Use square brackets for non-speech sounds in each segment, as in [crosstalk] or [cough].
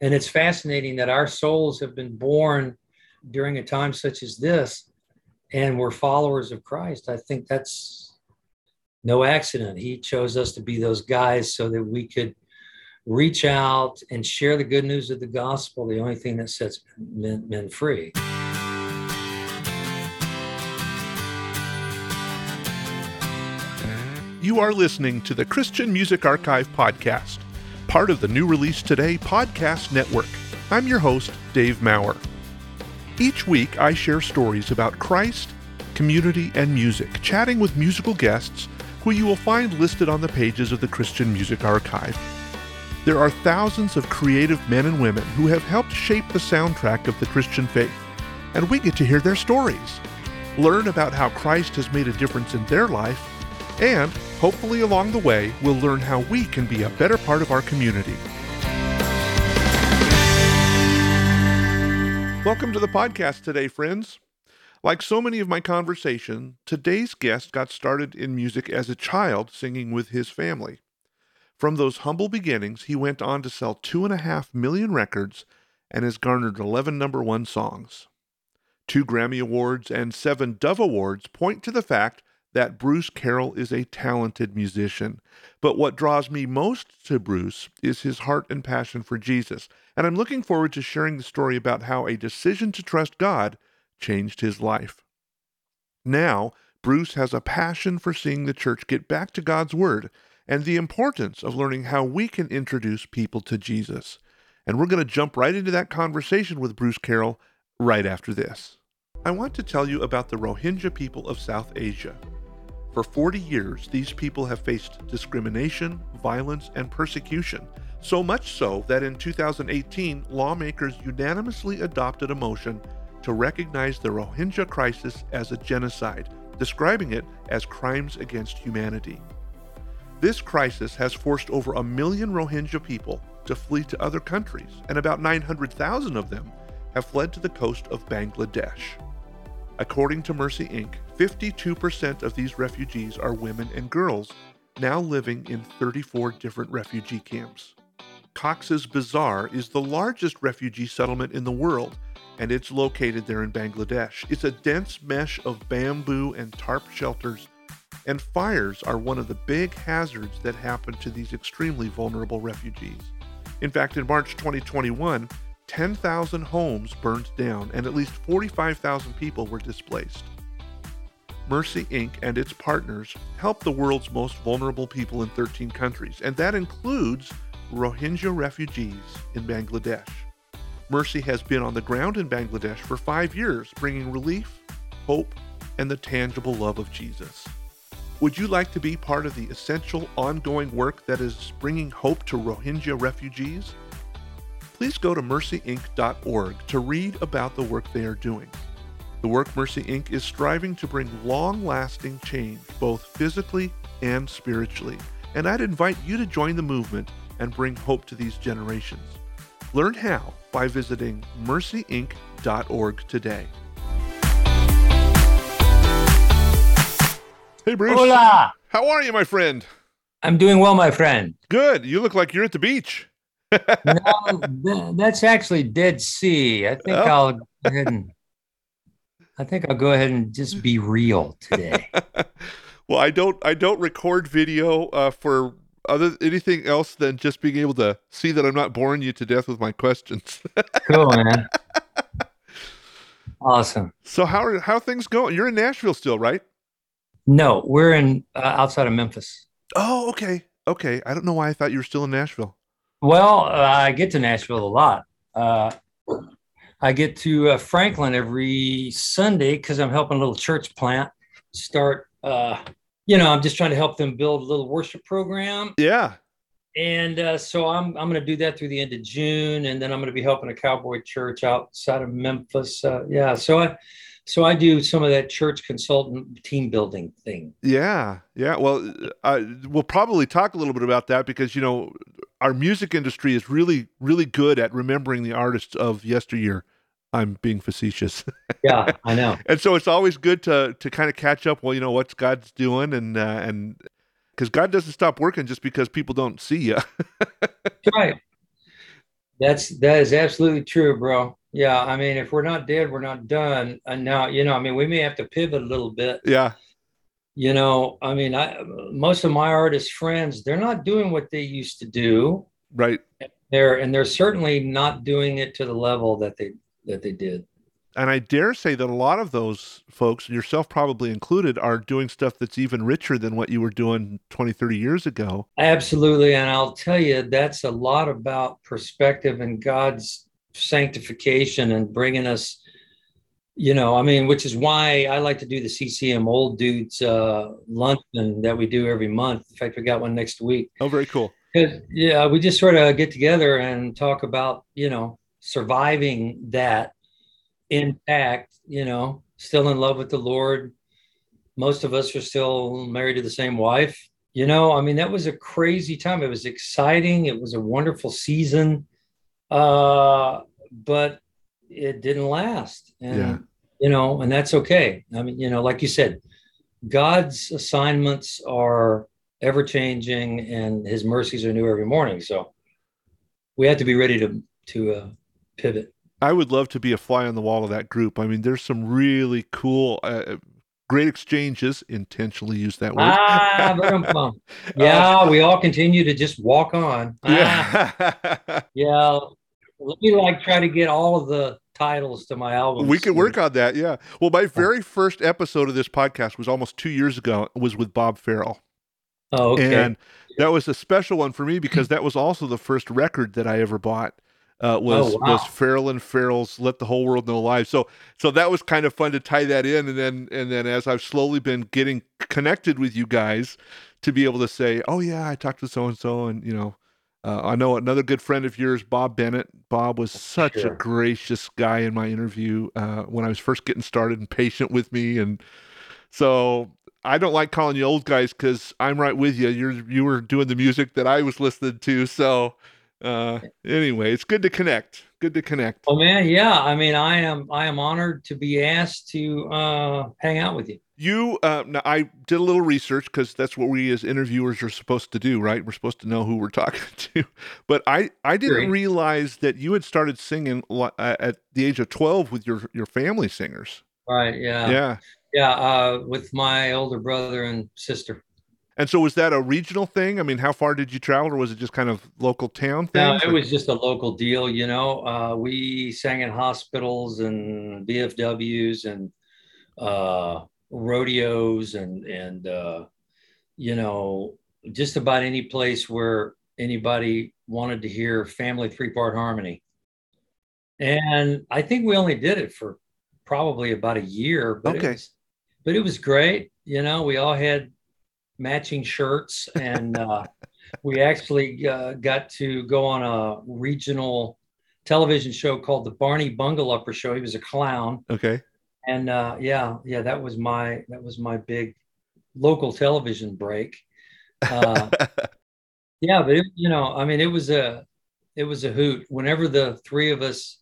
And it's fascinating that our souls have been born during a time such as this, and we're followers of Christ. I think that's no accident. He chose us to be those guys so that we could reach out and share the good news of the gospel, the only thing that sets men, men free. You are listening to the Christian Music Archive podcast, part of the New Release Today podcast network. I'm your host, Dave Maurer. Each week, I share stories about Christ, community, and music, chatting with musical guests who you will find listed on the pages of the Christian Music Archive. There are thousands of creative men and women who have helped shape the soundtrack of the Christian faith, and we get to hear their stories, learn about how Christ has made a difference in their life, and hopefully along the way, we'll learn how we can be a better part of our community. Welcome to the podcast today, friends. Like so many of my conversation, today's guest got started in music as a child singing with his family. From those humble beginnings, he went on to sell two and a half million records and has garnered 11 number one songs. Two Grammy Awards and seven Dove Awards point to the fact that Bruce Carroll is a talented musician. But what draws me most to Bruce is his heart and passion for Jesus. And I'm looking forward to sharing the story about how a decision to trust God changed his life. Now, Bruce has a passion for seeing the church get back to God's Word and the importance of learning how we can introduce people to Jesus. And we're going to jump right into that conversation with Bruce Carroll right after this. I want to tell you about the Rohingya people of South Asia. For 40 years, these people have faced discrimination, violence, and persecution, so much so that in 2018, lawmakers unanimously adopted a motion to recognize the Rohingya crisis as a genocide, describing it as crimes against humanity. This crisis has forced over a million Rohingya people to flee to other countries, and about 900,000 of them have fled to the coast of Bangladesh. According to Mercy Inc., 52% of these refugees are women and girls, now living in 34 different refugee camps. Cox's Bazar is the largest refugee settlement in the world, and it's located there in Bangladesh. It's a dense mesh of bamboo and tarp shelters, and fires are one of the big hazards that happen to these extremely vulnerable refugees. In fact, in March 2021, 10,000 homes burned down and at least 45,000 people were displaced. Mercy Inc. and its partners help the world's most vulnerable people in 13 countries, and that includes Rohingya refugees in Bangladesh. Mercy has been on the ground in Bangladesh for five years, bringing relief, hope, and the tangible love of Jesus. Would you like to be part of the essential ongoing work that is bringing hope to Rohingya refugees? please go to mercyinc.org to read about the work they are doing. The work Mercy Inc. is striving to bring long lasting change, both physically and spiritually. And I'd invite you to join the movement and bring hope to these generations. Learn how by visiting mercyinc.org today. Hey, Bruce. Hola. How are you, my friend? I'm doing well, my friend. Good. You look like you're at the beach [laughs] no, that's actually Dead Sea. I think oh. I'll go ahead and I think I'll go ahead and just be real today. [laughs] well, I don't I don't record video uh, for other anything else than just being able to see that I'm not boring you to death with my questions. [laughs] cool, man. Awesome. So how are how are things going? You're in Nashville still, right? No, we're in uh, outside of Memphis. Oh, okay, okay. I don't know why I thought you were still in Nashville. Well, uh, I get to Nashville a lot. Uh, I get to uh, Franklin every Sunday because I'm helping a little church plant start. Uh, you know, I'm just trying to help them build a little worship program. Yeah. And uh, so I'm I'm going to do that through the end of June, and then I'm going to be helping a cowboy church outside of Memphis. Uh, yeah. So I so I do some of that church consultant team building thing. Yeah, yeah. Well, I, we'll probably talk a little bit about that because you know our music industry is really, really good at remembering the artists of yesteryear. I'm being facetious. [laughs] yeah, I know. and so it's always good to to kind of catch up. Well, you know what's God's doing, and uh, and because God doesn't stop working just because people don't see you. [laughs] right. That's that is absolutely true, bro. Yeah, I mean, if we're not dead, we're not done. And now, you know, I mean, we may have to pivot a little bit. Yeah. You know, I mean, I most of my artist friends, they're not doing what they used to do. Right. They're and they're certainly not doing it to the level that they that they did. And I dare say that a lot of those folks, yourself probably included, are doing stuff that's even richer than what you were doing 20, 30 years ago. Absolutely. And I'll tell you, that's a lot about perspective and God's sanctification and bringing us, you know, I mean, which is why I like to do the CCM Old Dudes uh, luncheon that we do every month. In fact, we got one next week. Oh, very cool. Yeah, we just sort of get together and talk about, you know, surviving that intact, you know, still in love with the Lord. Most of us are still married to the same wife. You know, I mean, that was a crazy time. It was exciting. It was a wonderful season. Uh, but it didn't last. And, yeah. you know, and that's okay. I mean, you know, like you said, God's assignments are ever changing and his mercies are new every morning. So we have to be ready to, to uh, pivot. I would love to be a fly on the wall of that group. I mean, there's some really cool, uh, great exchanges. Intentionally use that word. Ah, [laughs] yeah, uh, we all continue to just walk on. Yeah, ah, yeah. [laughs] Let me like try to get all of the titles to my album. We can work on that. Yeah. Well, my very first episode of this podcast was almost two years ago. It was with Bob Farrell. Oh, okay. And that was a special one for me because that was also the first record that I ever bought uh, was oh, wow. was Farrell and Farrell's "Let the Whole World Know Live." So so that was kind of fun to tie that in, and then and then as I've slowly been getting connected with you guys, to be able to say, "Oh yeah, I talked to so and so," and you know, uh, I know another good friend of yours, Bob Bennett. Bob was such sure. a gracious guy in my interview uh, when I was first getting started and patient with me, and so I don't like calling you old guys because I'm right with you. You're you were doing the music that I was listening to, so uh anyway it's good to connect good to connect oh man yeah i mean i am i am honored to be asked to uh hang out with you you uh now i did a little research because that's what we as interviewers are supposed to do right we're supposed to know who we're [laughs] talking to but i i didn't Great. realize that you had started singing uh, at the age of 12 with your your family singers right yeah yeah yeah uh with my older brother and sister and so was that a regional thing? I mean, how far did you travel or was it just kind of local town thing? No, it was just a local deal, you know. Uh, we sang in hospitals and VFWs and uh, rodeos and and uh, you know, just about any place where anybody wanted to hear family three-part harmony. And I think we only did it for probably about a year, but okay. it was, but it was great. You know, we all had matching shirts, and uh, [laughs] we actually uh, got to go on a regional television show called the Barney Bungalupper Show. He was a clown. Okay. And uh, yeah, yeah, that was my that was my big local television break. Uh, [laughs] yeah, but it, you know, I mean, it was a it was a hoot. Whenever the three of us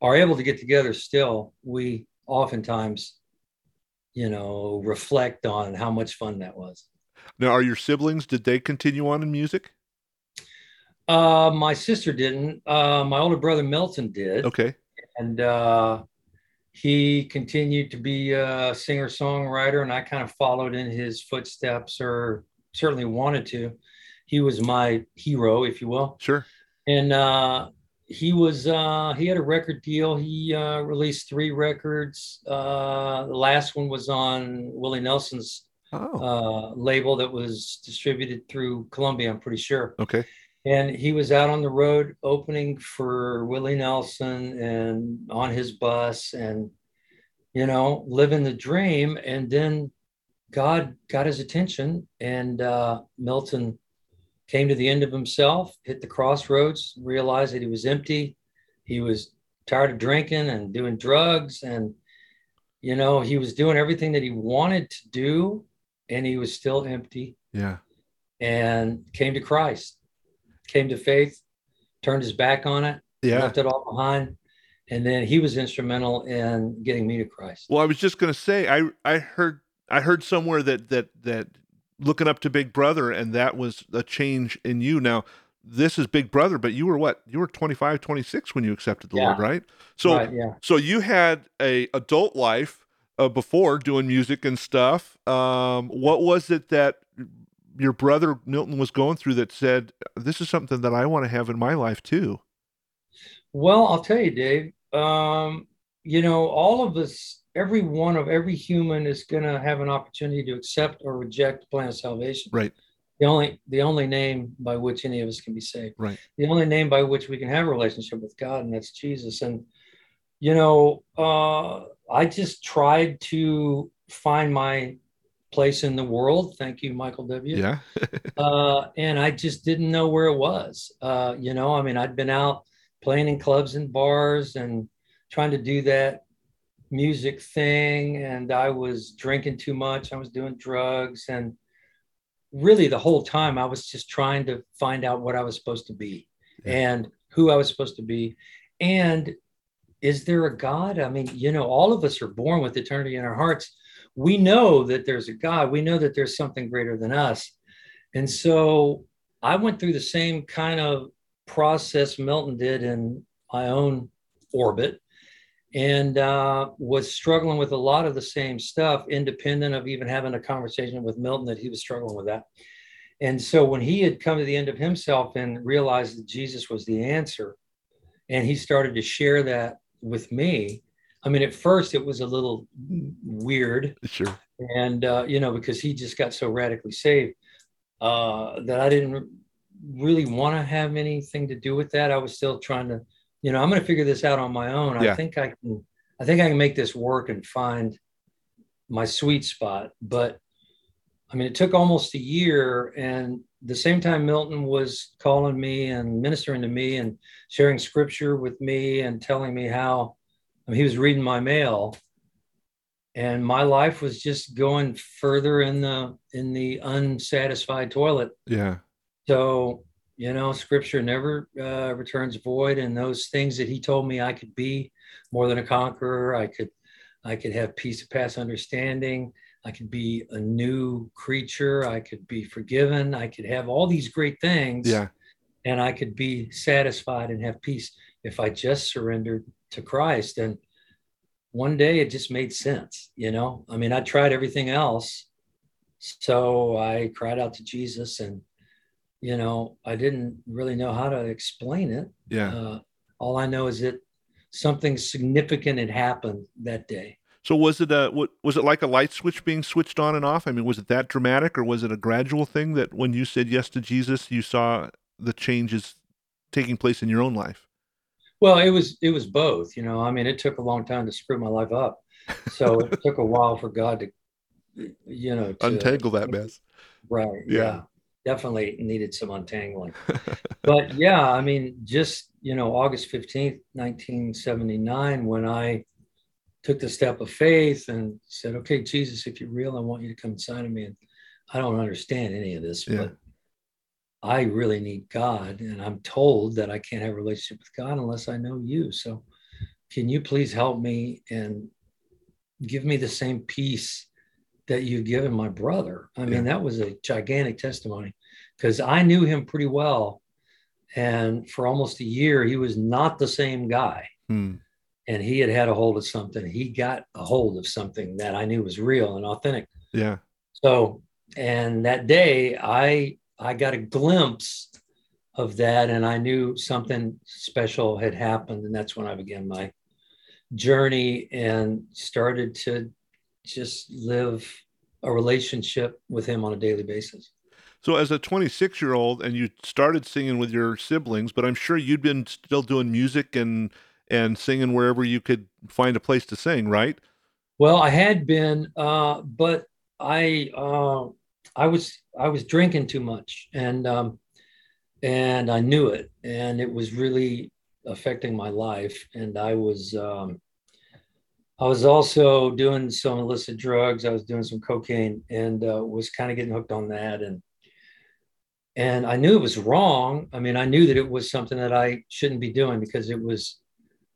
are able to get together, still, we oftentimes, you know, reflect on how much fun that was. Now, are your siblings? Did they continue on in music? Uh, my sister didn't. Uh, my older brother Milton did. Okay. And uh, he continued to be a singer songwriter, and I kind of followed in his footsteps, or certainly wanted to. He was my hero, if you will. Sure. And uh, he was uh, he had a record deal. He uh, released three records. Uh, the last one was on Willie Nelson's oh. uh, label that was distributed through Columbia, I'm pretty sure. Okay. And he was out on the road opening for Willie Nelson and on his bus and, you know, living the dream. And then God got his attention and uh, Milton came to the end of himself, hit the crossroads, realized that he was empty. He was tired of drinking and doing drugs. And, you know, he was doing everything that he wanted to do and he was still empty. Yeah. And came to Christ, came to faith, turned his back on it, yeah. left it all behind. And then he was instrumental in getting me to Christ. Well, I was just going to say, I, I heard, I heard somewhere that, that, that looking up to Big Brother, and that was a change in you. Now, this is Big Brother, but you were what? You were 25, 26 when you accepted the Yeah. Lord, right? So right, yeah. so you had a adult life uh, before doing music and stuff. Um, what was it that your brother Milton was going through that said this is something that I want to have in my life too? Well, I'll tell you, Dave. Um, you know, all of us, every one of every human is going to have an opportunity to accept or reject the plan of salvation. Right. The only the only name by which any of us can be saved. Right. The only name by which we can have a relationship with God, and that's Jesus. And you know, uh, I just tried to find my place in the world. Thank you, Michael W. Yeah. [laughs] uh, and I just didn't know where it was. Uh, you know, I mean, I'd been out playing in clubs and bars and trying to do that music thing, and I was drinking too much. I was doing drugs, and really the whole time I was just trying to find out what I was supposed to be Yeah. and who I was supposed to be, and is there a God? I mean, you know, all of us are born with eternity in our hearts. We know that there's a God. We know that there's something greater than us. And so I went through the same kind of process Milton did in my own orbit and uh, was struggling with a lot of the same stuff, independent of even having a conversation with Milton that he was struggling with that. And so when he had come to the end of himself and realized that Jesus was the answer, and he started to share that with me, I mean, at first it was a little weird Sure. and uh, you know because he just got so radically saved uh, that I didn't really want to have anything to do with that. I was still trying to, you know, I'm going to figure this out on my own. Yeah. I think I can. I think I can make this work and find my sweet spot. But I mean, it took almost a year, and the same time Milton was calling me and ministering to me and sharing scripture with me and telling me how I mean, he was reading my mail and my life was just going further in the in the unsatisfied toilet Yeah. so you know scripture never uh, returns void and those things that he told me i could be more than a conqueror i could i could have peace of past understanding i could be a new creature i could be forgiven i could have all these great things Yeah. and I could be satisfied and have peace if I just surrendered to Christ. And one day it just made sense, you know. I mean, I tried everything else. So I cried out to Jesus and you know, I didn't really know how to explain it. Yeah. Uh, all I know is that something significant had happened that day. So was it a what was it like a light switch being switched on and off? I mean, was it that dramatic, or was it a gradual thing that when you said yes to Jesus, you saw the changes taking place in your own life? Well, it was it was both, you know. I mean, it took a long time to screw my life up. So it [laughs] took a while for God to you know to, Untangle that mess. Right. Yeah. Yeah. Definitely needed some untangling. but [laughs] yeah, I mean, just, you know, August 15th, 1979, when I took the step of faith and said, okay, Jesus, if you're real, I want you to come inside of me. And I don't understand any of this, Yeah. but I really need God. And I'm told that I can't have a relationship with God unless I know you. So can you please help me and give me the same peace that you've given my brother? I mean, that was a gigantic testimony because I knew him pretty well. And for almost a year, he was not the same guy. Hmm. And he had had a hold of something. He got a hold of something that I knew was real and authentic. Yeah. So, and that day, I I got a glimpse of that, and I knew something special had happened, and that's when I began my journey and started to just live a relationship with him on a daily basis. So as a 26 year old, and you started singing with your siblings, but I'm sure you'd been still doing music and and singing wherever you could find a place to sing, right? Well, I had been, uh, but I uh, I was I was drinking too much, and um, and I knew it, and it was really affecting my life. And I was um, I was also doing some illicit drugs. I was doing some cocaine, and uh, was kind of getting hooked on that, and and I knew it was wrong. I mean, I knew that it was something that I shouldn't be doing because it was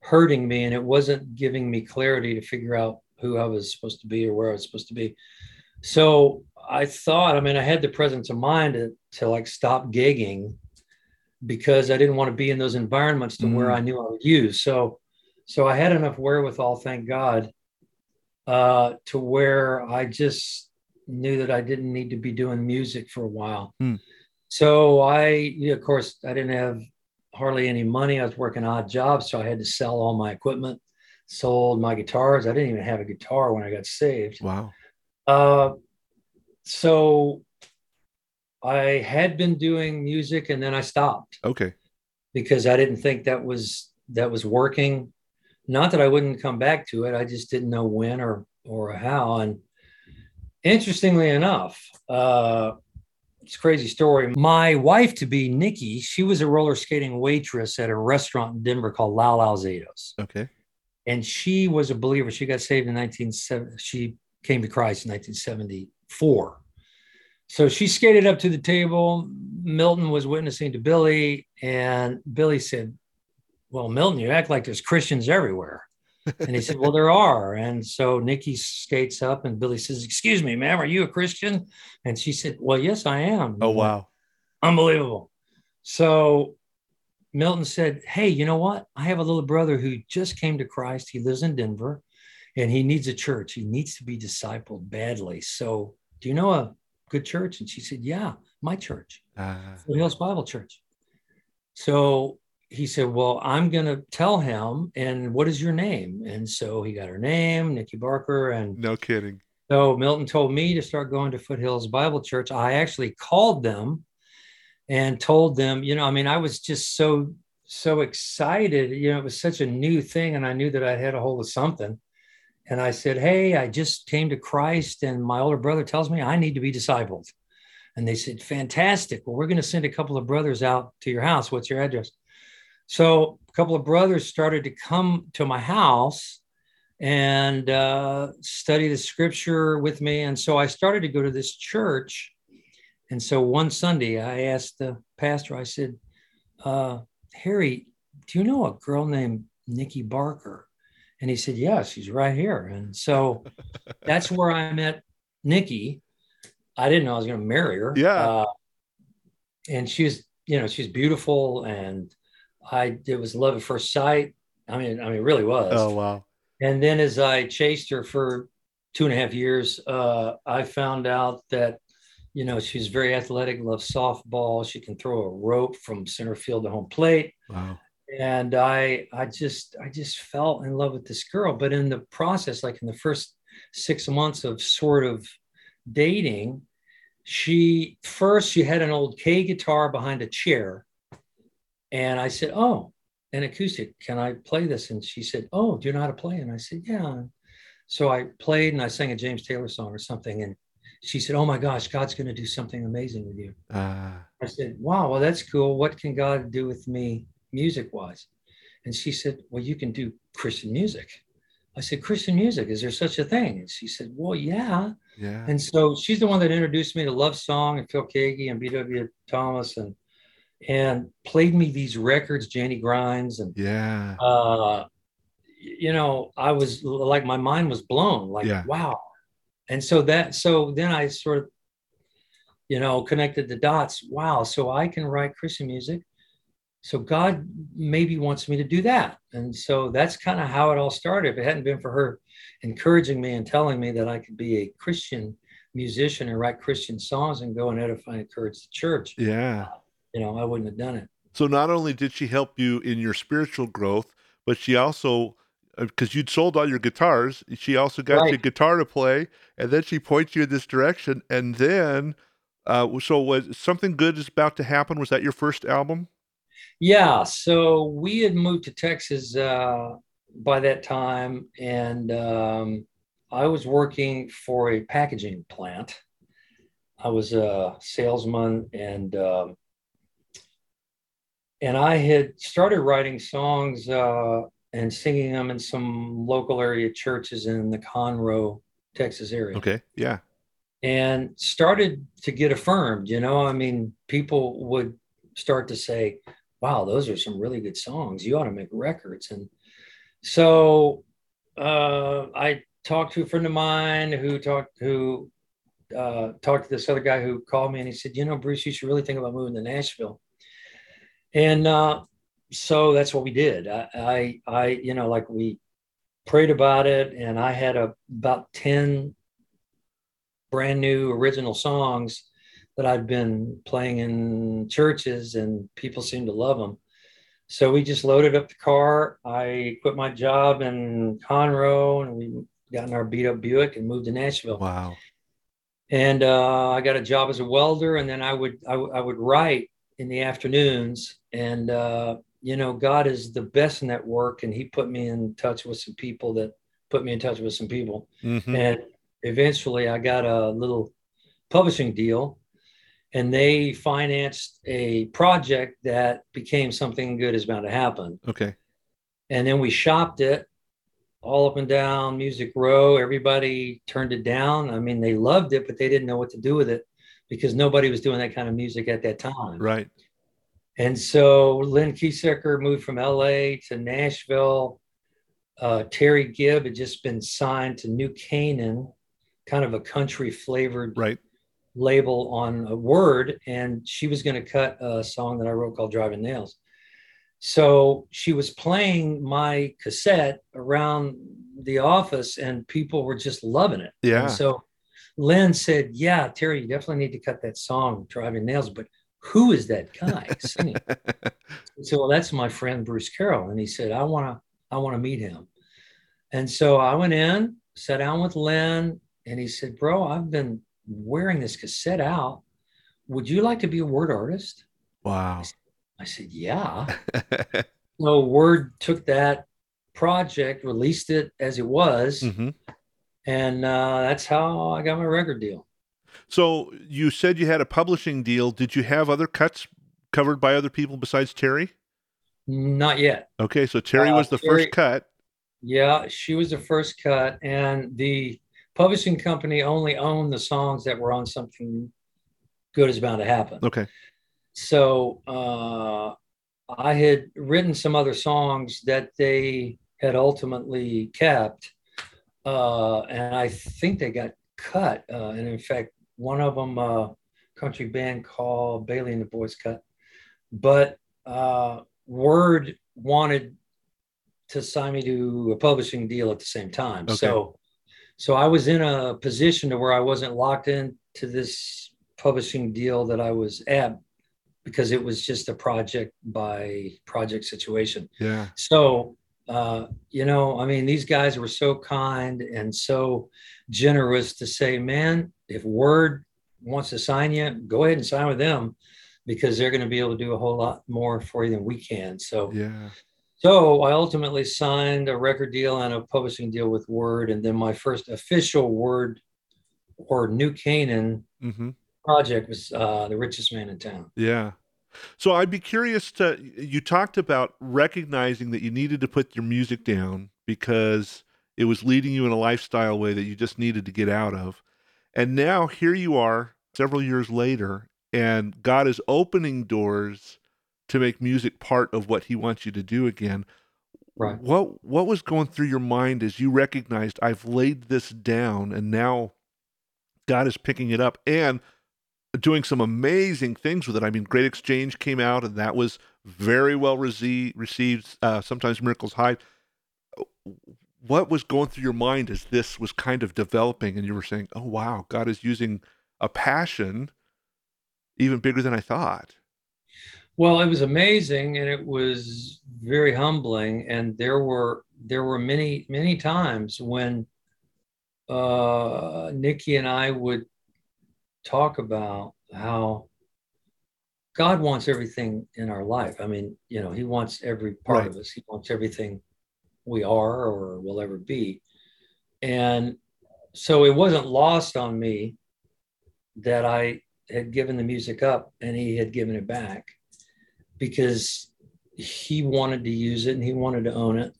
hurting me, and it wasn't giving me clarity to figure out who I was supposed to be or where I was supposed to be. So I thought, I mean, I had the presence of mind to, to like stop gigging because I didn't want to be in those environments to mm. where I knew I would use. So, so I had enough wherewithal, thank God, uh, to where I just knew that I didn't need to be doing music for a while. Mm. So I, you know, of course, I didn't have hardly any money. I was working odd jobs, so I had to sell all my equipment. Sold my guitars. I didn't even have a guitar when I got saved. Wow. Uh, so I had been doing music and then I stopped. Okay. Because I didn't think that was that was working. Not that I wouldn't come back to it. I just didn't know when or or how. And interestingly enough, uh, it's a crazy story. My wife to be Nikki, she was a roller skating waitress at a restaurant in Denver called Lau Lau Zatos. Okay. And she was a believer. She got saved in 1970. She came to Christ in 1974 so she skated up to the table. Milton was witnessing to Billy, and Billy said, Well, Milton, you act like there's Christians everywhere. And he said, Well, there are. And so Nikki skates up, and Billy says, Excuse me, ma'am, are you a Christian? And she said, Well, yes, I am. Oh, wow. Unbelievable. So Milton said, Hey, you know what? I have a little brother who just came to Christ. He lives in Denver and he needs a church. He needs to be discipled badly. So, do you know a good church? And she said, Yeah, my church, uh, Hills Bible Church. So he said, Well, I'm going to tell him. And what is your name? And so he got her name, Nikki Barker. And no kidding. So Milton told me to start going to Foothills Bible Church. I actually called them and told them, you know, I mean, I was just so, so excited. You know, it was such a new thing. And I knew that I had a hold of something and I said, Hey, I just came to Christ, and my older brother tells me I need to be discipled. And they said, Fantastic. Well, we're going to send a couple of brothers out to your house. What's your address? So a couple of brothers started to come to my house and uh, study the scripture with me. And so I started to go to this church. And so one Sunday, I asked the pastor, I said, uh, Harry, do you know a girl named Nikki Barker? And he said, Yeah, she's right here. And so that's [laughs] where I met Nikki. I didn't know I was going to marry her. Yeah. Uh, and she was, you know, she's beautiful. And I, it was love at first sight. I mean, I mean, it really was. Oh, wow. And then as I chased her for two and a half years, uh, I found out that, you know, she's very athletic, loves softball. She can throw a rope from center field to home plate. Wow and I I just I just fell in love with this girl. But in the process, like in the first six months of sort of dating, she first she had an old Kay guitar behind a chair, and I said, "Oh, an acoustic. Can I play this?" And she said, "Oh, do you know how to play?" And I said, "Yeah." So I played and I sang a James Taylor song or something, and she said, "Oh my gosh, God's going to do something amazing with you." Uh, I said, "Wow, well that's cool. What can God do with me?" Music wise? And she said, Well, you can do Christian music. I said, Christian music, is there such a thing? And she said, Well, yeah. Yeah. And so she's the one that introduced me to Love Song and Phil Keaggy and B.W. Thomas and and played me these records, Janie Grinds and yeah. Uh, you know, I was like my mind was blown, like yeah. wow. And so that so then I sort of, you know, connected the dots. Wow, so I can write Christian music so God maybe wants me to do that. And so that's kind of how it all started. If it hadn't been for her encouraging me and telling me that I could be a Christian musician and write Christian songs and go and edify and encourage the church. Yeah. You know, I wouldn't have done it. So not only did she help you in your spiritual growth, but she also because uh, you'd sold all your guitars, she also got right. you a guitar to play, and then she points you in this direction, and then, uh, so was something good is about to happen? Was that your first album? Yeah, so we had moved to Texas uh, by that time, and um, I was working for a packaging plant. I was a salesman, and um, and I had started writing songs uh, and singing them in some local area churches in the Conroe, Texas area. Okay, yeah, and started to get affirmed. You know, I mean, people would start to say, wow, those are some really good songs. You ought to make records. And so uh, I talked to a friend of mine who talked who uh, talked to this other guy who called me and he said, you know, Bruce, you should really think about moving to Nashville. And uh, so that's what we did. I, I, I, you know, like we prayed about it, and I had a, about 10 brand new original songs that I'd been playing in churches, and people seemed to love them. So we just loaded up the car. I quit my job in Conroe, and we got in our beat up Buick and moved to Nashville. Wow. And uh, I got a job as a welder, and then I would I, w- I would write in the afternoons. And uh, you know, God is the best in that work, and He put me in touch with some people that put me in touch with some people. Mhm. And eventually, I got a little publishing deal, and they financed a project that became something good is bound to happen. Okay. And then we shopped it all up and down Music Row. Everybody turned it down. I mean, they loved it, but they didn't know what to do with it because nobody was doing that kind of music at that time. Right. And so Lynn Keesecker moved from LA to Nashville. Uh, Terry Gibb had just been signed to New Canaan, kind of a country flavored Right. Label on a word, and she was going to cut a song that I wrote called Driving Nails. So she was playing my cassette around the office, and people were just loving it. Yeah. And so Lynn said, Yeah, Terry, you definitely need to cut that song, Driving Nails, but who is that guy singing? [laughs] Said, well, that's my friend Bruce Carroll. And he said, I want to, I want to meet him. And so I went in, sat down with Lynn, and he said, bro, I've been wearing this cassette out. Would you like to be a word artist? wow. I said, yeah. [laughs] So Word took that project, released it as it was, Mhm. and uh, that's how I got my record deal. So you said you had a publishing deal. Did you have other cuts covered by other people besides Terry? Not yet. Okay, so Terry Uh, was the Terry- first cut. Yeah, she was the first cut, and the publishing company only owned the songs that were on something good is bound to happen. Okay. So uh, I had written some other songs that they had ultimately kept, uh, and I think they got cut. Uh, and in fact, one of them, uh, country band called Bailey and the Boys cut, but uh, Word wanted to sign me to a publishing deal at the same time. Okay. So, so I was in a position to where I wasn't locked into this publishing deal that I was at because it was just a project by project situation. Yeah. So, uh, you know, I mean, these guys were so kind and so generous to say, man, if Word wants to sign you, go ahead and sign with them because they're going to be able to do a whole lot more for you than we can. So, Yeah. So I ultimately signed a record deal and a publishing deal with Word, and then my first official Word or New Canaan hmm project was uh, the richest man in town. Yeah. So I'd be curious to you talked about recognizing that you needed to put your music down because it was leading you in a lifestyle way that you just needed to get out of. And now here you are several years later and God is opening doors to make music part of what he wants you to do again. Right. What what was going through your mind as you recognized I've laid this down and now God is picking it up and doing some amazing things with it. I mean, Great Exchange came out, and that was very well rece- received. Uh, sometimes Miracles Hide. What was going through your mind as this was kind of developing, and you were saying, "Oh wow, God is using a passion even bigger than I thought." Well, it was amazing and it was very humbling. And there were there were many, many times when uh, Nikki and I would talk about how God wants everything in our life. I mean, you know, He wants every part Right. of us. He wants everything we are or will ever be. And so it wasn't lost on me that I had given the music up and he had given it back because he wanted to use it and he wanted to own it.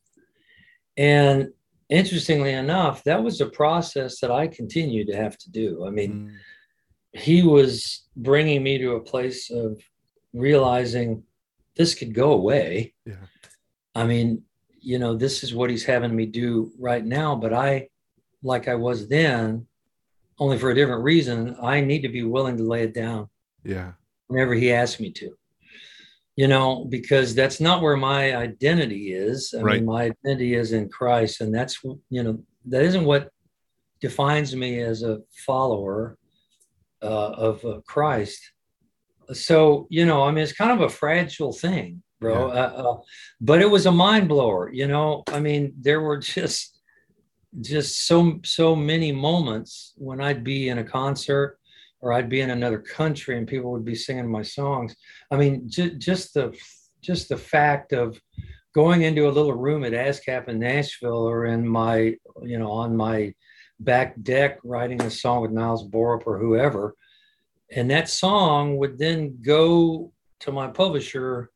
And interestingly enough, that was a process that I continued to have to do. I mean, Mm, he was bringing me to a place of realizing this could go away. Yeah. I mean, you know, this is what he's having me do right now, but I, like I was then, only for a different reason, I need to be willing to lay it down yeah. whenever he asks me to. You know, because that's not where my identity is. I Right. mean, my identity is in Christ, and that's you know that isn't what defines me as a follower uh, of uh, Christ. So you know, I mean, it's kind of a fragile thing, bro. Uh, uh, but it was a mind blower. You know, I mean, there were just just so so many moments when I'd be in a concert or I'd be in another country and people would be singing my songs. I mean, j- just the just the fact of going into a little room at ASCAP in Nashville or in my, you know, on my back deck writing a song with Niles Borop or whoever, and that song would then go to my publisher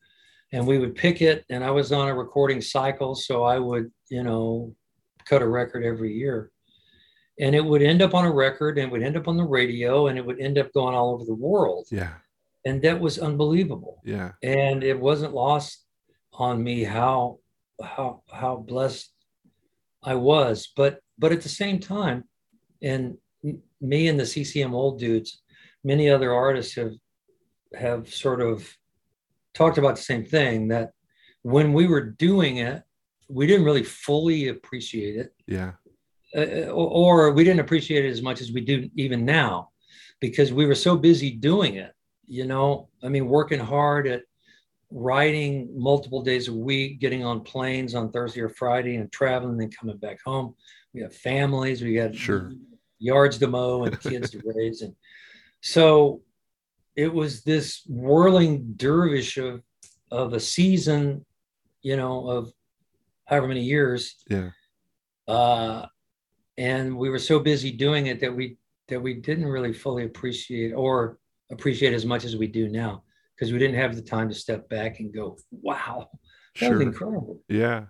and we would pick it and I was on a recording cycle so I would, you know, cut a record every year and it would end up on a record and it would end up on the radio and it would end up going all over the world Yeah. and that was unbelievable Yeah. and it wasn't lost on me how how how blessed i was but but at the same time and me and the ccm old dudes many other artists have have sort of talked about the same thing that when we were doing it we didn't really fully appreciate it Yeah. Uh, or, or we didn't appreciate it as much as we do even now because we were so busy doing it you know i mean working hard at writing multiple days a week getting on planes on thursday or friday and traveling and coming back home we have families we got Sure. yards to mow and kids to raise and so it was this whirling dervish of of a season you know of however many years Yeah. uh, and we were so busy doing it that we that we didn't really fully appreciate or appreciate as much as we do now because we didn't have the time to step back and go, "Wow, that was incredible." Yeah.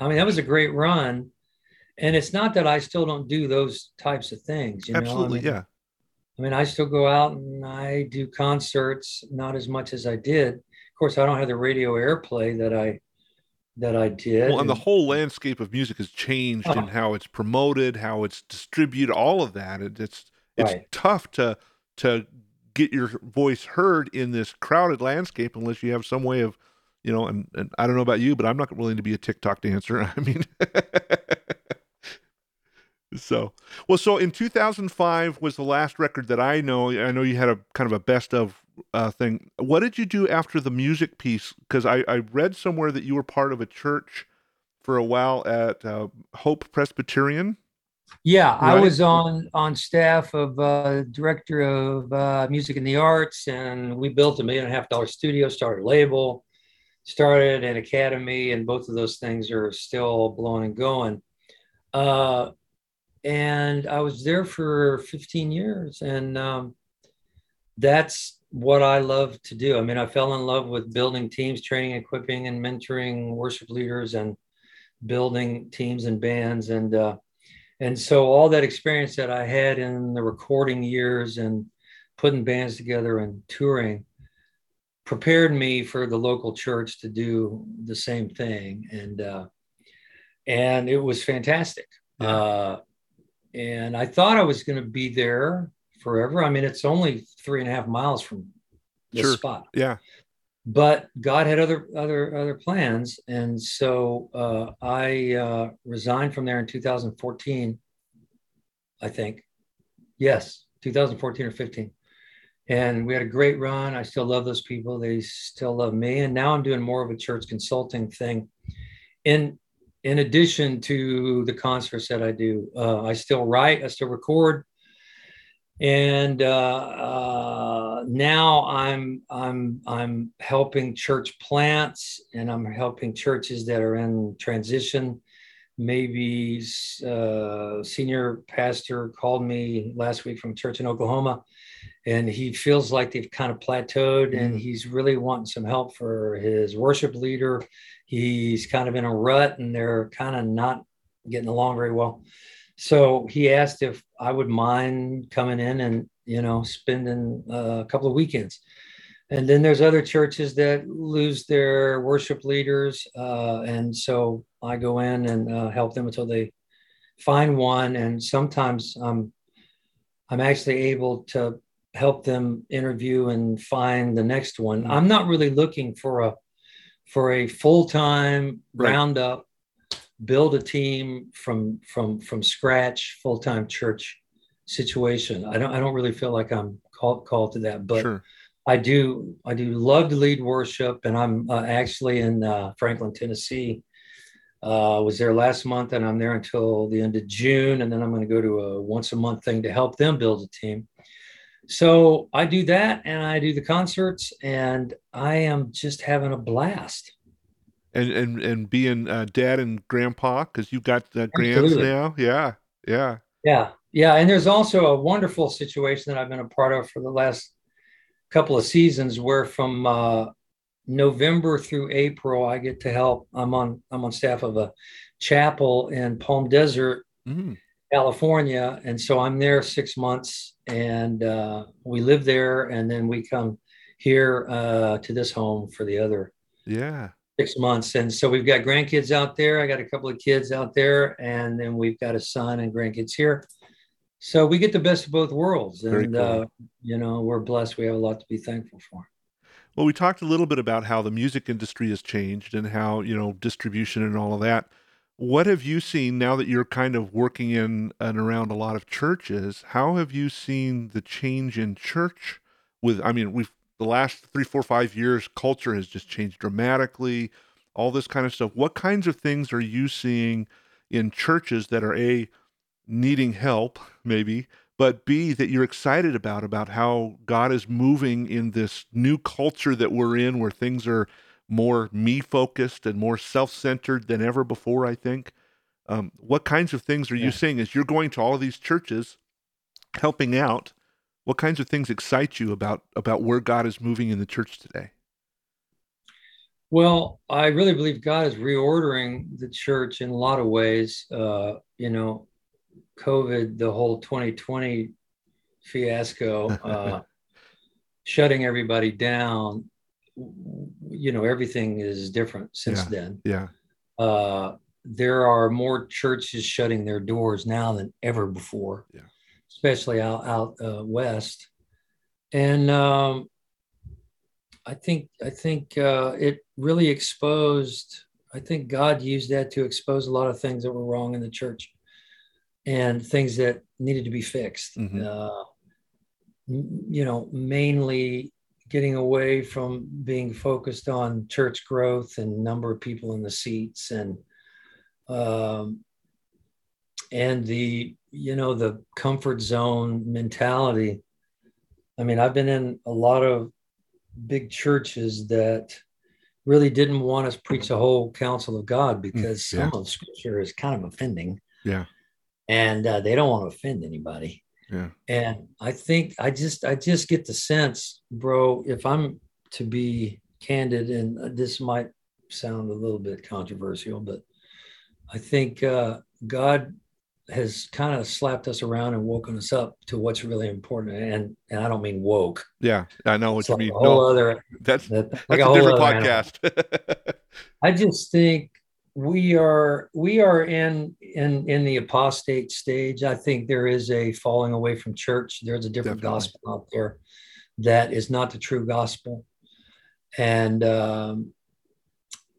I mean, that was a great run, and it's not that I still don't do those types of things. You Absolutely. know, I mean, yeah. I mean, I still go out and I do concerts, not as much as I did. Of course, I don't have the radio airplay that I that I did. Well, and the whole landscape of music has changed in Oh. how it's promoted, how it's distributed, all of that. It, it's it's Right. tough to to get your voice heard in this crowded landscape unless you have some way of, you know, and, and I don't know about you, but I'm not willing to be a TikTok dancer. [laughs] I mean, [laughs] so well, so in 2005 was the last record that I know. I know you had a kind of a best of uh, thing. What did you do after the music piece? Because I, I read somewhere that you were part of a church for a while at uh, Hope Presbyterian. Yeah, I was on on staff of uh, director of uh, music and the arts, and we built a million and a half dollar studio, started a label, started an academy, and both of those things are still blowing and going. Uh, and I was there for 15 years, and um, that's what I love to do. I mean, I fell in love with building teams, training, equipping, and mentoring worship leaders, and building teams and bands, and uh, and so all that experience that I had in the recording years and putting bands together and touring prepared me for the local church to do the same thing, and uh, and it was fantastic. Yeah. Uh, and I thought I was going to be there forever. I mean, it's only three and a half miles from this Sure. spot Yeah. but God had other other other plans, and so uh, I uh, resigned from there in 2014. I think, yes, 2014 or 15, and we had a great run. I still love those people; they still love me, and now I'm doing more of a church consulting thing. In in addition to the concerts that I do, uh, I still write, I still record, and uh, uh, now I'm I'm I'm helping church plants, and I'm helping churches that are in transition. Maybe uh, senior pastor called me last week from church in Oklahoma, and he feels like they've kind of plateaued, and Mm. he's really wanting some help for his worship leader. He's kind of in a rut, and they're kind of not getting along very well. So he asked if I would mind coming in and you know spending uh, a couple of weekends. And then there's other churches that lose their worship leaders, uh, and so I go in and uh, help them until they find one. And sometimes I'm I'm actually able to help them interview and find the next one. Mhm. I'm not really looking for a for a full time Right. roundup, build a team from from from scratch, full time church situation. I don't I don't really feel like I'm called called to that, but sure. I do I do love to lead worship, and I'm uh, actually in uh, Franklin, Tennessee. Uh, was there last month, and I'm there until the end of June, and then I'm going to go to a once a month thing to help them build a team. So I do that, and I do the concerts, and I am just having a blast. And and and being uh, dad and grandpa because you've got uh, grands now. Yeah, yeah. Yeah, yeah, and there's also a wonderful situation that I've been a part of for the last couple of seasons, where from uh, November through April, I get to help. I'm on I'm on staff of a chapel in Palm Desert, Mm, California, and so I'm there six months, and uh, we live there, and then we come here uh, to this home for the other yeah. Six months. And so we've got grandkids out there. I got a couple of kids out there, and then we've got a son and grandkids here. So we get the best of both worlds, and cool. uh, you know we're blessed. We have a lot to be thankful for. Well, we talked a little bit about how the music industry has changed and how, you know, distribution and all of that. What have you seen now that you're kind of working in and around a lot of churches? How have you seen the change in church with, I mean, we've, the last three, four, five years, culture has just changed dramatically, all this kind of stuff. What kinds of things are you seeing in churches that are A, needing help, maybe, but B, that you're excited about, about how God is moving in this new culture that we're in where things are more me focused and more self centered than ever before, I think. Um, what kinds of things are you Yeah. seeing as you're going to all of these churches, helping out? What kinds of things excite you about about where God is moving in the church today? Well, I really believe God is reordering the church in a lot of ways. Uh, you know, COVID, the whole 2020 fiasco, [laughs] uh, shutting everybody down. You know, everything is different since Yeah. then. Yeah, Uh, there are more churches shutting their doors now than ever before, Yeah. Especially out out uh, west. And um, I think I think uh, it really exposed. I think God used that to expose a lot of things that were wrong in the church, and things that needed to be fixed. Mhm. Uh, you know, mainly getting away from being focused on church growth and number of people in the seats and um, and the you know the comfort zone mentality. I mean, I've been in a lot of big churches that really didn't want us preach the whole counsel of God because yeah. some of scripture is kind of offending, yeah, and uh, they don't want to offend anybody. yeah, And I think I just I just get the sense, bro, if I'm to be candid, and uh, this might sound a little bit controversial, but I think uh, God has kind of slapped us around and woken us up to what's really important. And and I don't mean woke. yeah. I know what It's you like mean. a whole No, other that's that, that's like a, a whole different other podcast. [laughs] I just think we are we are in in in the apostate stage. I think there is a falling away from church. There's a different Definitely. gospel out there that is not the true gospel, and um,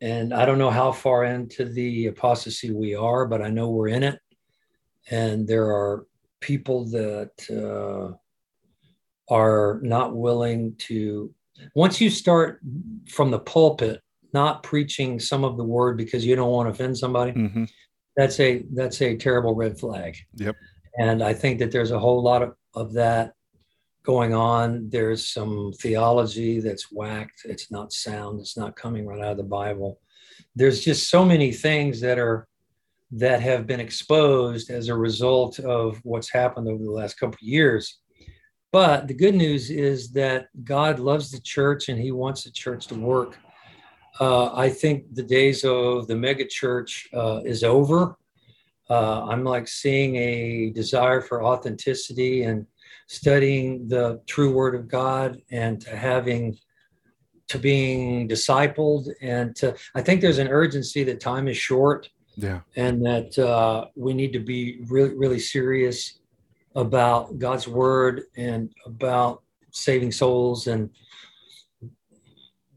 and I don't know how far into the apostasy we are, but I know we're in it, and there are people that uh, are not willing to. Once you start from the pulpit not preaching some of the word because you don't want to offend somebody hmm that's a that's a terrible red flag. Yep. and i think that there's a whole lot of, of that going on. There's some theology that's whacked. It's not sound. It's not coming right out of the bible. There's just so many things that are that have been exposed as a result of what's happened over the last couple of years. But the good news is that god loves the church and he wants the church to work. Uh, I think the days of the mega church uh, is over. Uh, I'm like seeing a desire for authenticity and studying the true word of God and to having to being discipled and to I think there's an urgency that time is short Yeah. and that uh, we need to be really really serious about God's word and about saving souls and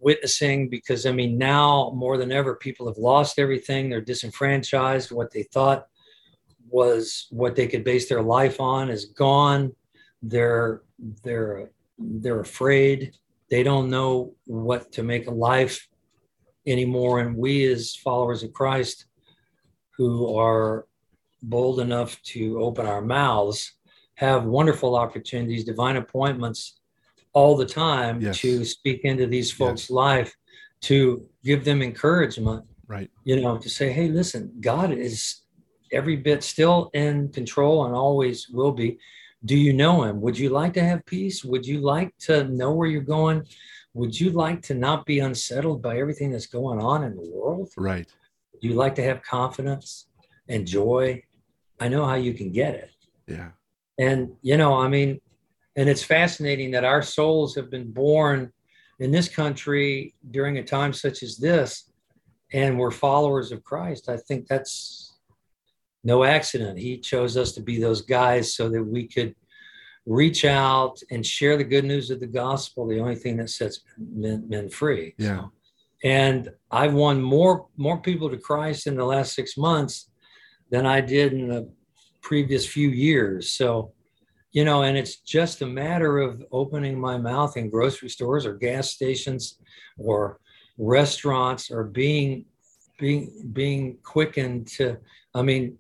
witnessing because I mean, now more than ever, people have lost everything. They're disenfranchised. What they thought was what they could base their life on is gone. They're they're they're afraid. They don't know what to make of life anymore. And we, as followers of Christ, who are bold enough to open our mouths, have wonderful opportunities, divine appointments all the time yes. to speak into these folks' yes. life, to give them encouragement. Right. You know, to say, hey, listen, God is every bit still in control and always will be. Do you know him? Would you like to have peace? Would you like to know where you're going? Would you like to not be unsettled by everything that's going on in the world? Right. You like to have confidence and joy? I know how you can get it. Yeah. And, you know, I mean, and it's fascinating that our souls have been born in this country during a time such as this, and we're followers of Christ. I think that's no accident. He chose us to be those guys so that we could reach out and share the good news of the gospel, the only thing that sets men, men free. Yeah. So, and I've won more more people to Christ in the last six months than I did in the previous few years. So, you know, and it's just a matter of opening my mouth in grocery stores or gas stations or restaurants or being being being quickened to I mean,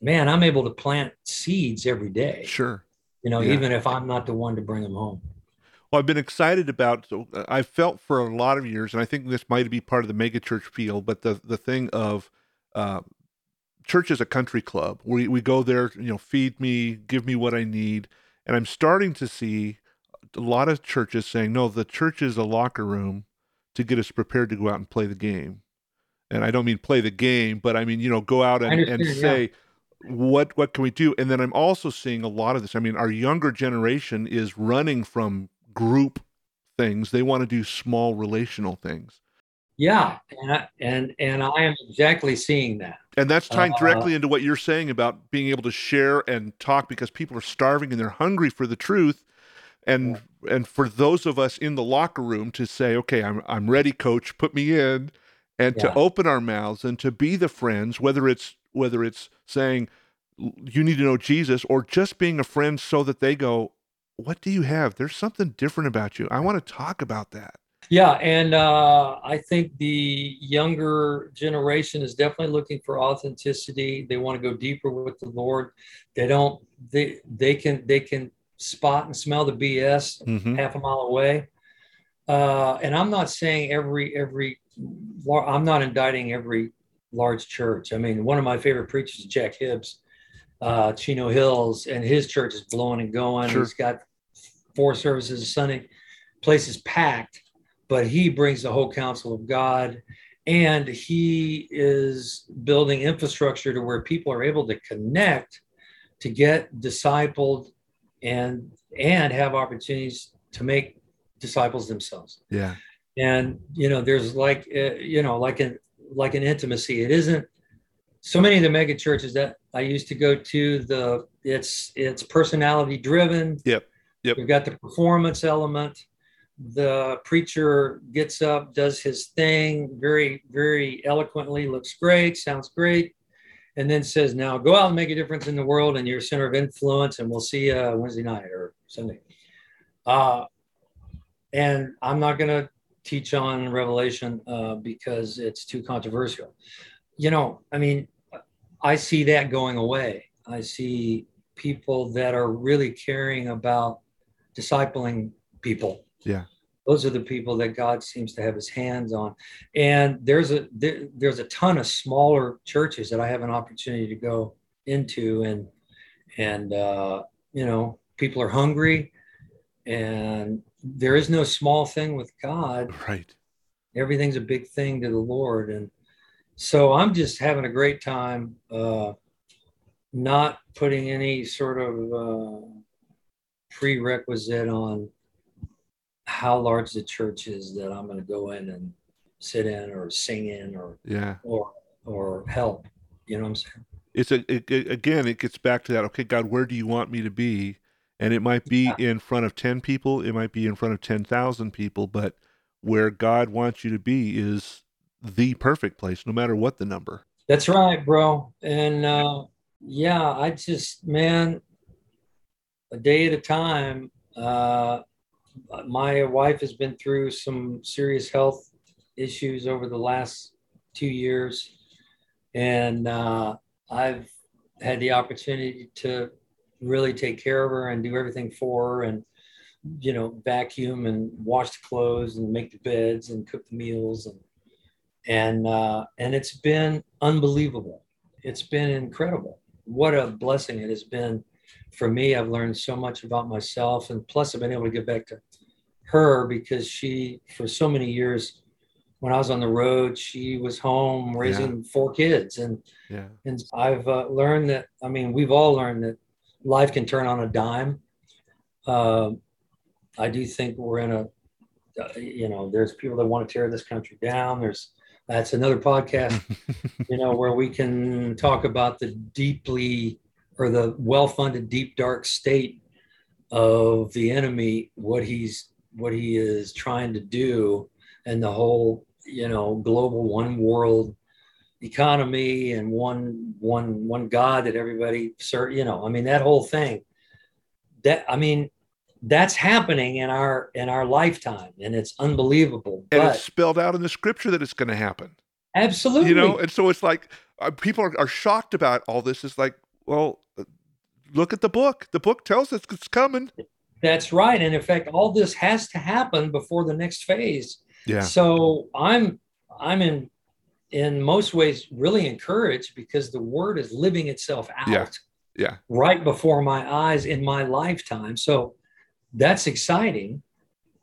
man, I'm able to plant seeds every day. Sure. You know, yeah. even if I'm not the one to bring them home. Well, I've been excited about. So uh, I felt for a lot of years, and I think this might be part of the megachurch feel, but the the thing of uh, church is a country club. We we go there, you know, feed me, give me what I need, and I'm starting to see a lot of churches saying, no, the church is a locker room to get us prepared to go out and play the game. And I don't mean play the game, but I mean you know go out and, and say. Yeah what what can we do and then i'm also seeing a lot of this i mean our younger generation is running from group things they want to do small relational things yeah, and I, and and I am exactly seeing that. And that's tying uh, directly into what you're saying about being able to share and talk because people are starving and they're hungry for the truth. And yeah. and for those of us in the locker room to say, okay, I'm I'm ready, coach, put me in, and yeah. to open our mouths and to be the friends, whether it's whether it's saying you need to know Jesus or just being a friend so that they go, what do you have? There's something different about you. I want to talk about that. Yeah, and uh, I think the younger generation is definitely looking for authenticity. They want to go deeper with the Lord. They don't. They they can they can spot and smell the BS mm-hmm. half a mile away. Uh, and I'm not saying every every. I'm not indicting every large church. I mean, one of my favorite preachers is Jack Hibbs, uh, Chino Hills, and his church is blowing and going. Sure. He's got four services Sunday, place is packed but he brings the whole counsel of God. And he is building infrastructure to where people are able to connect to get discipled and and have opportunities to make disciples themselves. Yeah. And you know there's like uh, you know like an like an intimacy. It isn't so many of the mega churches that i used to go to the it's it's personality driven. Yep yep we've got the performance element the preacher gets up, does his thing very, very eloquently, looks great, sounds great, and then says, Now go out and make a difference in the world and your center of influence, and we'll see you Wednesday night or Sunday. Uh, and I'm not going to teach on Revelation uh, because it's too controversial. You know, I mean, I see that going away. I see people that are really caring about discipling people yeah. Those are the people that God seems to have his hands on. And there's a there, there's a ton of smaller churches that I have an opportunity to go into and and uh, you know, people are hungry and there is no small thing with God. Right. Everything's a big thing to the Lord and so I'm just having a great time uh, not putting any sort of uh, prerequisite on how large the church is that I'm going to go in and sit in or sing in or yeah or or help. You know what I'm saying? It's a it, it, again. It gets back to that. Okay, God, where do you want me to be? And it might be yeah. in front of 10 people, it might be in front of 10,000 people, but where God wants you to be is the perfect place, no matter what the number. That's right, bro. And uh, yeah, I just, man, a day at a time. Uh, my wife has been through some serious health issues over the last two years, and uh, I've had the opportunity to really take care of her and do everything for her, and you know, vacuum and wash the clothes and make the beds and cook the meals and and uh, and it's been unbelievable. It's been incredible. What a blessing it has been for me. I've learned so much about myself, and plus I've been able to get back to her because she, for so many years, when I was on the road, she was home raising yeah. four kids, and yeah. and I've uh, learned that. I mean, we've all learned that life can turn on a dime. Uh, I do think we're in a, uh, you know, there's people that want to tear this country down. There's that's another podcast, [laughs] you know, where we can talk about the deeply or the well-funded deep dark state of the enemy, what he's what he is trying to do, and the whole, you know, global one world economy and one one one God that everybody, sir, you know, I mean that whole thing. That I mean, that's happening in our in our lifetime and it's unbelievable and but, it's spelled out in the scripture that it's going to happen. Absolutely you know and so it's like uh, people are, are, shocked about all this. It's like well look at the book. The book tells us it's coming. That's right. And in fact all this has to happen before the next phase. Yeah. So i'm i'm in in most ways really encouraged because the word is living itself out yeah. Yeah. right before my eyes in my lifetime. So that's exciting.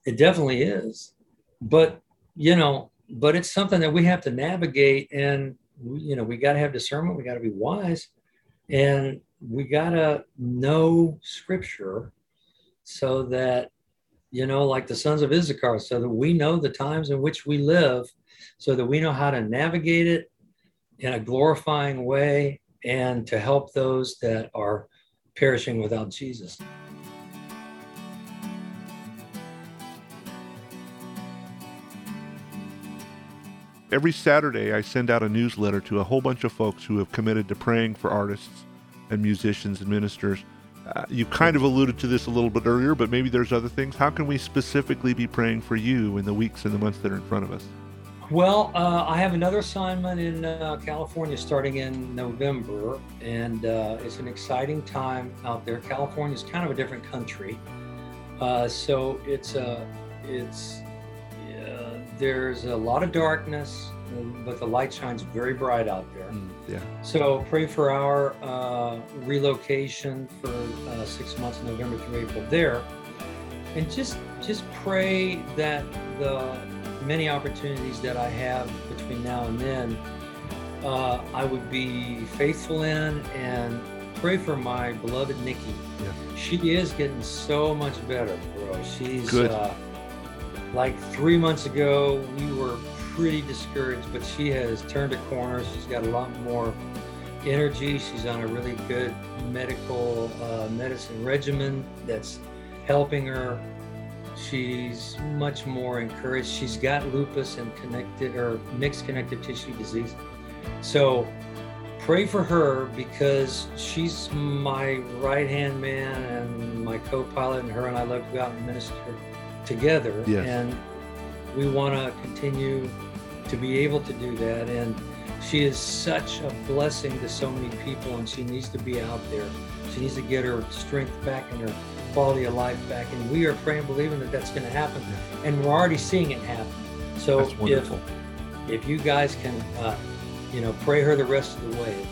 It definitely is. But, you know, but it's something that we have to navigate and, you know, we got to have discernment. We got to be wise. And we got to know scripture so that, you know, like the sons of Issachar, so that we know the times in which we live, so that we know how to navigate it in a glorifying way and to help those that are perishing without Jesus. Every Saturday, I send out a newsletter to a whole bunch of folks who have committed to praying for artists and musicians and ministers. Uh, you kind of alluded to this a little bit earlier, but maybe there's other things. How can we specifically be praying for you in the weeks and the months that are in front of us? Well, uh, I have another assignment in uh, California starting in November, and uh, it's an exciting time out there. California is kind of a different country, uh, so it's a uh, it's there's a lot of darkness, but the light shines very bright out there. Mm, yeah. So pray for our uh, relocation for uh, six months, November through April there, and just just pray that the many opportunities that I have between now and then, uh, I would be faithful in and pray for my beloved Nikki. Yeah. She is getting so much better, bro. She's good uh, like three months ago, we were pretty discouraged, but she has turned a corner. She's got a lot more energy. She's on a really good medical uh, medicine regimen that's helping her. She's much more encouraged. She's got lupus and connected or mixed connective tissue disease. So pray for her because she's my right hand man and my co pilot, and her and I love to go out and minister together. Yes. And we want to continue to be able to do that. And she is such a blessing to so many people, and she needs to be out there. She needs to get her strength back and her quality of life back. And we are praying, believing that that's going to happen. And we're already seeing it happen. So if, if you guys can, uh, you know, pray her the rest of the way,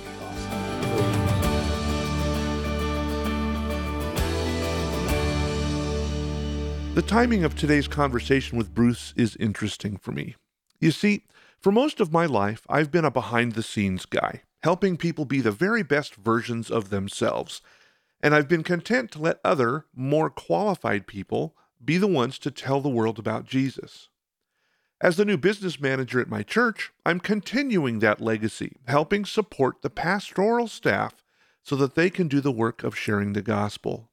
The timing of today's conversation with Bruce is interesting for me. You see, for most of my life, I've been a behind the scenes guy, helping people be the very best versions of themselves. And I've been content to let other, more qualified people be the ones to tell the world about Jesus. As the new business manager at my church, I'm continuing that legacy, helping support the pastoral staff so that they can do the work of sharing the gospel.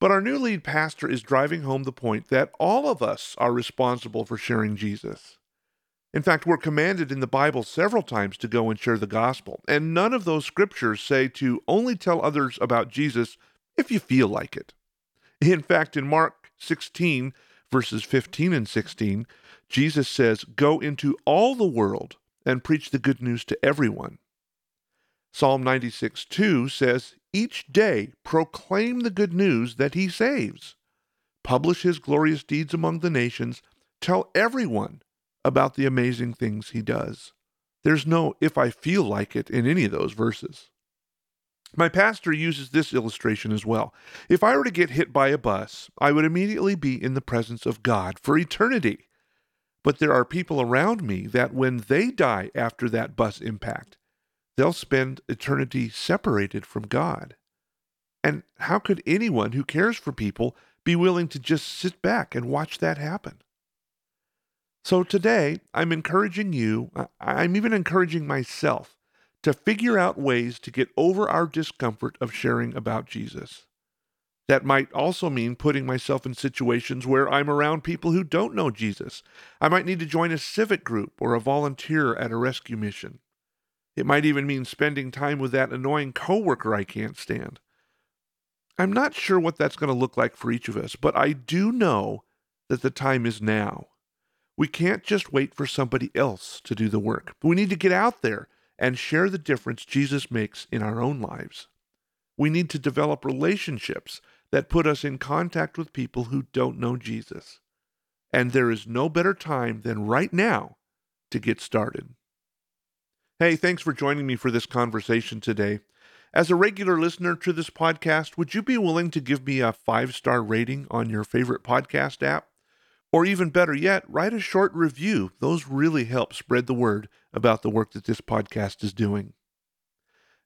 But our new lead pastor is driving home the point that all of us are responsible for sharing Jesus. In fact, we're commanded in the Bible several times to go and share the gospel, and none of those scriptures say to only tell others about Jesus if you feel like it. In fact, in Mark 16, verses 15 and 16, Jesus says, Go into all the world and preach the good news to everyone. Psalm 96 2 says, Each day proclaim the good news that he saves. Publish his glorious deeds among the nations. Tell everyone about the amazing things he does. There's no if I feel like it in any of those verses. My pastor uses this illustration as well. If I were to get hit by a bus, I would immediately be in the presence of God for eternity. But there are people around me that when they die after that bus impact, they'll spend eternity separated from God. And how could anyone who cares for people be willing to just sit back and watch that happen? So today, I'm encouraging you, I'm even encouraging myself to figure out ways to get over our discomfort of sharing about Jesus. That might also mean putting myself in situations where I'm around people who don't know Jesus. I might need to join a civic group or a volunteer at a rescue mission. It might even mean spending time with that annoying coworker I can't stand. I'm not sure what that's going to look like for each of us, but I do know that the time is now. We can't just wait for somebody else to do the work. We need to get out there and share the difference Jesus makes in our own lives. We need to develop relationships that put us in contact with people who don't know Jesus. And there is no better time than right now to get started. Hey, thanks for joining me for this conversation today. As a regular listener to this podcast, would you be willing to give me a five star rating on your favorite podcast app? Or even better yet, write a short review. Those really help spread the word about the work that this podcast is doing.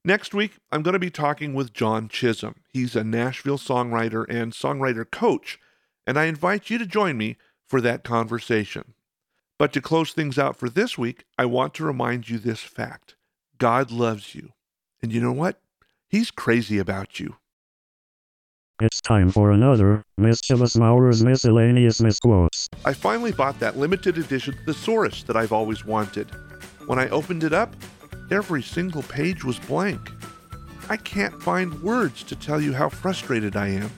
Next week, I'm going to be talking with John Chisholm. He's a Nashville songwriter and songwriter coach, and I invite you to join me for that conversation. But to close things out for this week, I want to remind you this fact God loves you. And you know what? He's crazy about you. It's time for another Mischievous Maurer's Miscellaneous Misquotes. I finally bought that limited edition thesaurus that I've always wanted. When I opened it up, every single page was blank. I can't find words to tell you how frustrated I am.